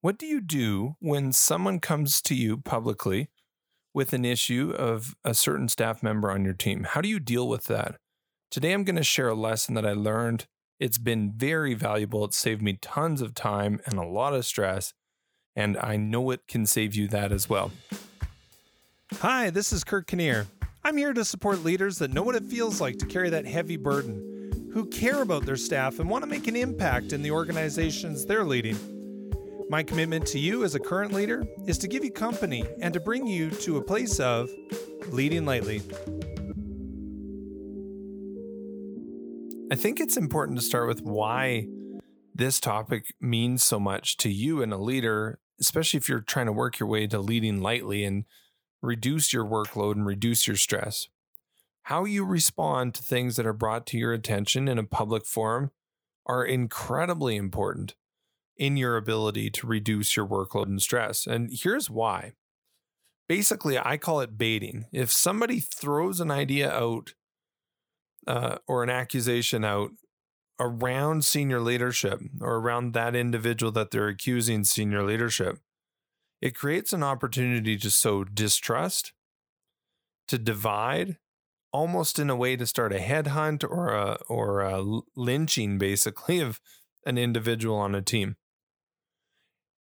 What do you do when someone comes to you publicly with an issue of a certain staff member on your team? How do you deal with that? Today, I'm going to share a lesson that I learned. It's been very valuable. It saved me tons of time and a lot of stress. And I know it can save you that as well. Hi, this is Kurt Kinnear. I'm here to support leaders that know what it feels like to carry that heavy burden, who care about their staff and want to make an impact in the organizations they're leading. My commitment to you as a current leader is to give you company and to bring you to a place of leading lightly. I think it's important to start with why this topic means so much to you and a leader, especially if you're trying to work your way to leading lightly and reduce your workload and reduce your stress. How you respond to things that are brought to your attention in a public forum are incredibly important in your ability to reduce your workload and stress. And here's why. Basically, I call it baiting. If somebody throws an idea out uh, or an accusation out around senior leadership or around that individual that they're accusing senior leadership, it creates an opportunity to sow distrust, to divide, almost in a way to start a headhunt or a or a lynching, basically, of an individual on a team.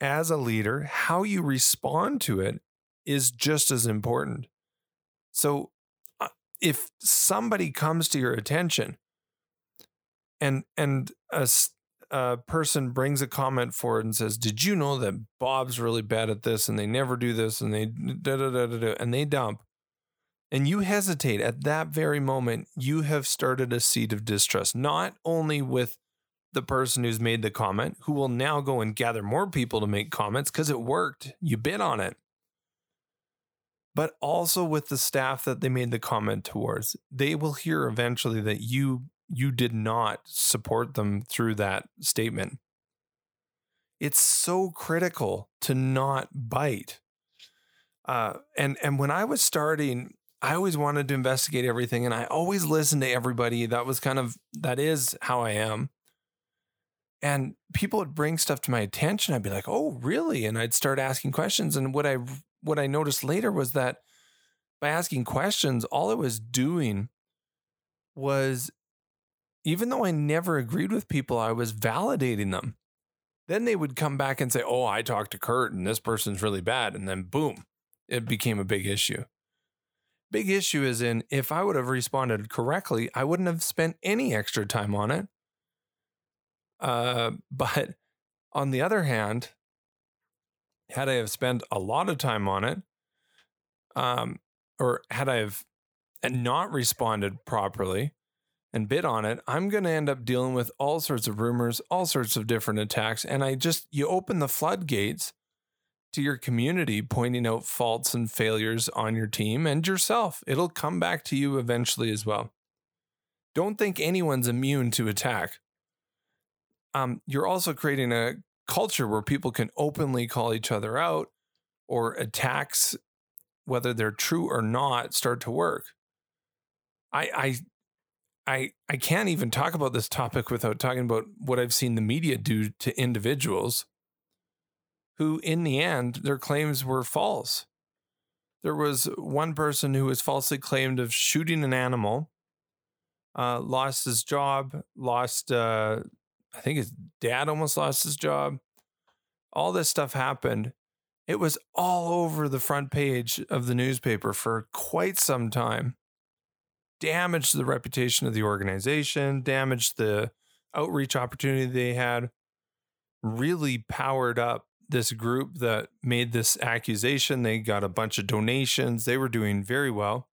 As a leader, how you respond to it is just as important. So, uh, if somebody comes to your attention and and a, a person brings a comment forward and says, "Did you know that Bob's really bad at this and they never do this and they da da da da, da and they dump." And you hesitate at that very moment, you have started a seed of distrust, not only with the person who's made the comment, who will now go and gather more people to make comments because it worked. You bid on it. But also with the staff that they made the comment towards. They will hear eventually that you you did not support them through that statement. It's so critical to not bite. Uh, and and when I was starting, I always wanted to investigate everything, and I always listened to everybody. That was kind of that is how I am. And people would bring stuff to my attention. I'd be like, "Oh, really?" And I'd start asking questions. And what I what I noticed later was that by asking questions, all I was doing was even though I never agreed with people, I was validating them. Then they would come back and say, Oh, I talked to Kurt and this person's really bad. And then boom, it became a big issue. Big issue is in if I would have responded correctly, I wouldn't have spent any extra time on it. Uh, but on the other hand, had I have spent a lot of time on it, um, or had I have not responded properly, and bid on it, I'm going to end up dealing with all sorts of rumors, all sorts of different attacks. And I just, you open the floodgates to your community, pointing out faults and failures on your team and yourself. It'll come back to you eventually as well. Don't think anyone's immune to attack. Um, you're also creating a culture where people can openly call each other out or attacks, whether they're true or not, start to work. I, I I I can't even talk about this topic without talking about what I've seen the media do to individuals who in the end their claims were false. There was one person who was falsely claimed of shooting an animal, uh, lost his job, lost uh, I think his dad almost lost his job. All this stuff happened. It was all over the front page of the newspaper for quite some time damaged the reputation of the organization, damaged the outreach opportunity they had, really powered up this group that made this accusation. They got a bunch of donations, they were doing very well.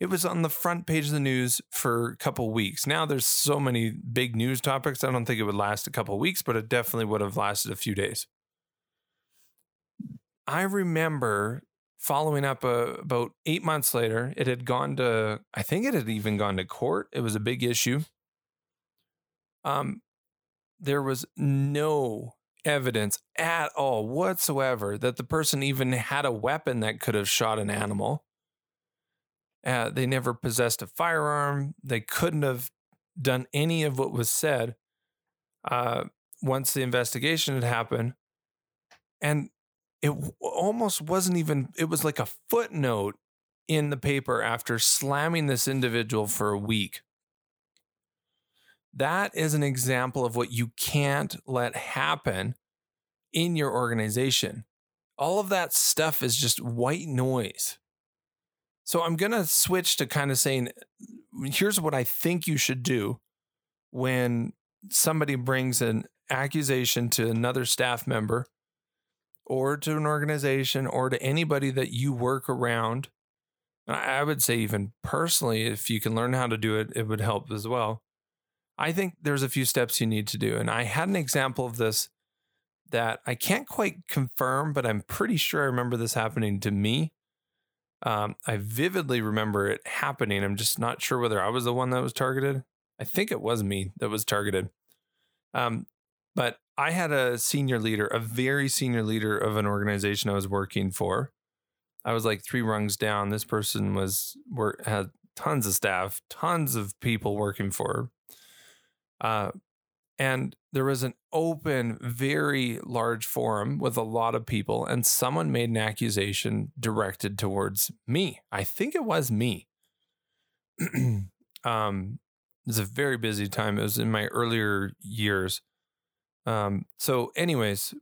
It was on the front page of the news for a couple weeks. Now there's so many big news topics. I don't think it would last a couple weeks, but it definitely would have lasted a few days. I remember following up uh, about eight months later, it had gone to, I think it had even gone to court. It was a big issue. Um, there was no evidence at all whatsoever that the person even had a weapon that could have shot an animal. Uh, they never possessed a firearm. They couldn't have done any of what was said. Uh, once the investigation had happened, And it almost wasn't even, it was like a footnote in the paper after slamming this individual for a week. That is an example of what you can't let happen in your organization. All of that stuff is just white noise. So I'm going to switch to kind of saying here's what I think you should do when somebody brings an accusation to another staff member or to an organization or to anybody that you work around. I would say, even personally, if you can learn how to do it, it would help as well. I think there's a few steps you need to do. And I had an example of this that I can't quite confirm, but I'm pretty sure I remember this happening to me. Um, I vividly remember it happening. I'm just not sure whether I was the one that was targeted. I think it was me that was targeted. Um, but I had a senior leader, a very senior leader of an organization I was working for. I was like three rungs down. This person was work had tons of staff, tons of people working for. Her. Uh, and there was an open, very large forum with a lot of people, and someone made an accusation directed towards me. I think it was me. um, it was a very busy time. It was in my earlier years. Um, so, anyways,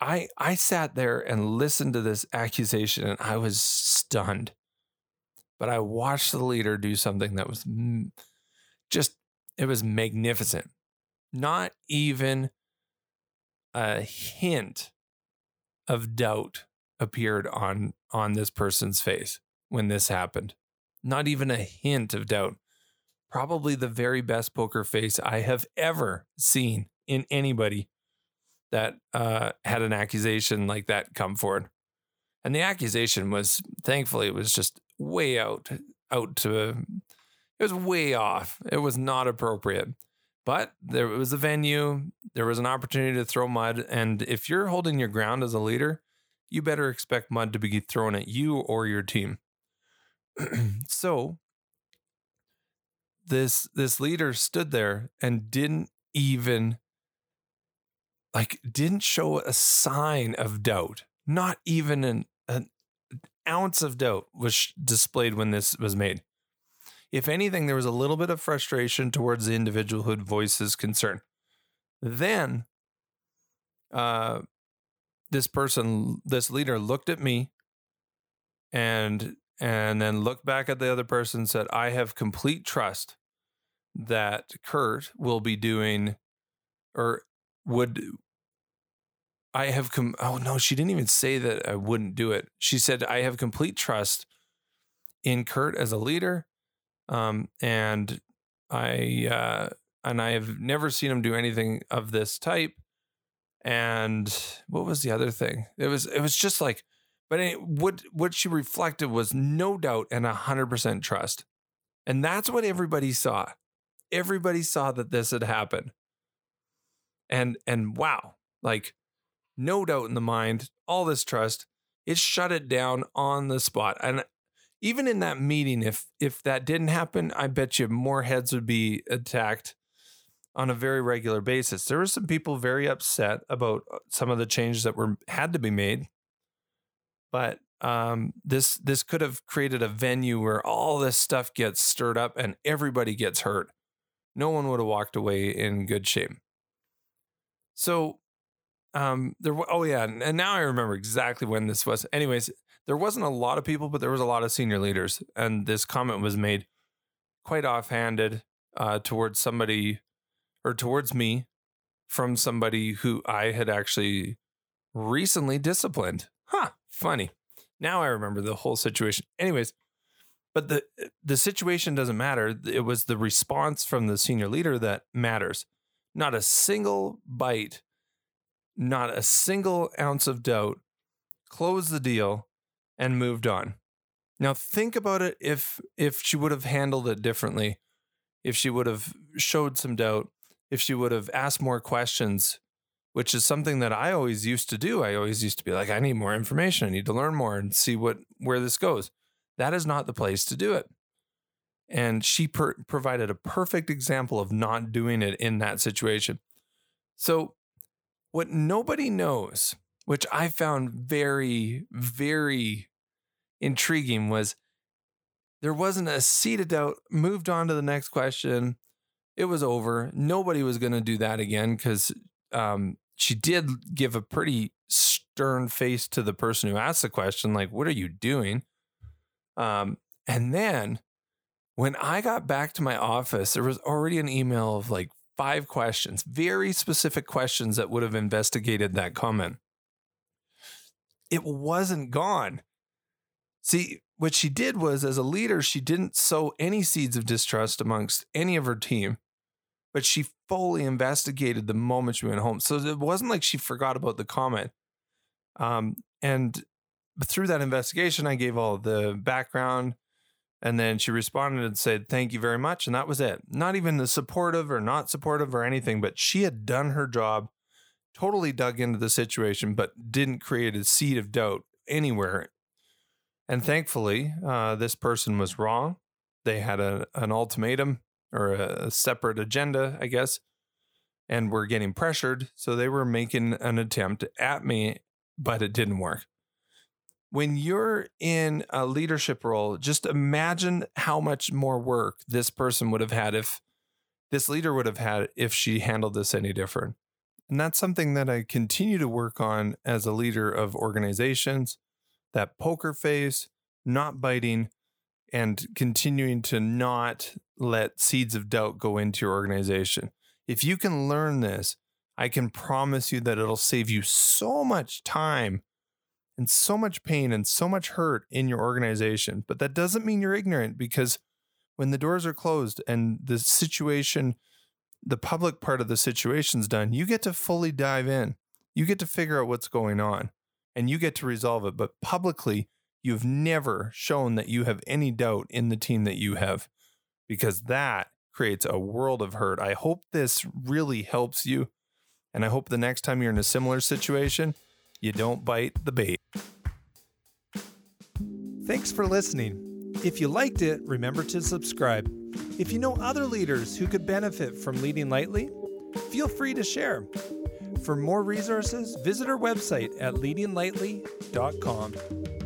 I I sat there and listened to this accusation, and I was stunned. But I watched the leader do something that was just it was magnificent not even a hint of doubt appeared on on this person's face when this happened. Not even a hint of doubt. Probably the very best poker face I have ever seen in anybody that uh, had an accusation like that come forward. And the accusation was, thankfully, it was just way out, out to, it was way off. It was not appropriate. But there was a venue, there was an opportunity to throw mud. And if you're holding your ground as a leader, you better expect mud to be thrown at you or your team. so this this leader stood there and didn't even like didn't show a sign of doubt not even an, an ounce of doubt was displayed when this was made if anything, there was a little bit of frustration towards the individual who'd voiced his concern. Then, uh, this person, this leader, looked at me, and and then looked back at the other person and said, "I have complete trust that Kurt will be doing, or would." I have come. Oh no, she didn't even say that I wouldn't do it. She said, "I have complete trust in Kurt as a leader um, and I uh, and I have never seen him do anything of this type. And what was the other thing? It was it was just like, but what what she reflected was no doubt and hundred percent trust, and that's what everybody saw. Everybody saw that this had happened, and and wow, like no doubt in the mind, all this trust. It shut it down on the spot, and even in that meeting, if if that didn't happen, I bet you more heads would be attacked on a very regular basis. There were some people very upset about uh, some of the changes that were had to be made, but um, this this could have created a venue where all this stuff gets stirred up and everybody gets hurt. No one would have walked away in good shape. So, um, there. Oh yeah, and now I remember exactly when this was. Anyways, there wasn't a lot of people, but there was a lot of senior leaders. And this comment was made quite offhanded uh, towards somebody or towards me from somebody who I had actually recently disciplined. Huh, funny. Now I remember the whole situation. Anyways, but the the situation doesn't matter. It was the response from the senior leader that matters. Not a single bite, not a single ounce of doubt. Close the deal and moved on. Now think about it if if she would have handled it differently, if she would have showed some doubt, if she would have asked more questions, which is something that I always used to do. I always used to be like I need more information, I need to learn more and see what where this goes. That is not the place to do it. And she per- provided a perfect example of not doing it in that situation. So what nobody knows which I found very, very intriguing, was there wasn't a seed of doubt. Moved on to the next question. It was over. Nobody was going to do that again because um, she did give a pretty stern face to the person who asked the question, like, "What are you doing?" Um, and then when I got back to my office, there was already an email of like five questions, very specific questions that would have investigated that comment. It wasn't gone. See, what she did was, as a leader, she didn't sow any seeds of distrust amongst any of her team, but she fully investigated the moment she went home. So it wasn't like she forgot about the comment. Um, and through that investigation, I gave all the background. And then she responded and said, Thank you very much. And that was it. Not even the supportive or not supportive or anything, but she had done her job, totally dug into the situation, but didn't create a seed of doubt anywhere. And thankfully, uh, this person was wrong. They had a, an ultimatum or a separate agenda, I guess, and were getting pressured. So they were making an attempt at me, but it didn't work when you're in a leadership role, just imagine how much more work this person would have had if this leader would have had if she handled this any different. And that's something that I continue to work on as a leader of organizations that poker face, not biting, and continuing to not let seeds of doubt go into your organization. If you can learn this, I can promise you that it'll save you so much time and so much pain and so much hurt in your organization. But that doesn't mean you're ignorant because when the doors are closed and the situation, the public part of the situation's done, you get to fully dive in. You get to figure out what's going on and you get to resolve it. But publicly, you've never shown that you have any doubt in the team that you have because that creates a world of hurt. I hope this really helps you. And I hope the next time you're in a similar situation, you don't bite the bait. Thanks for listening. If you liked it, remember to subscribe. If you know other leaders who could benefit from leading lightly, feel free to share. For more resources, visit our website at leadinglightly.com.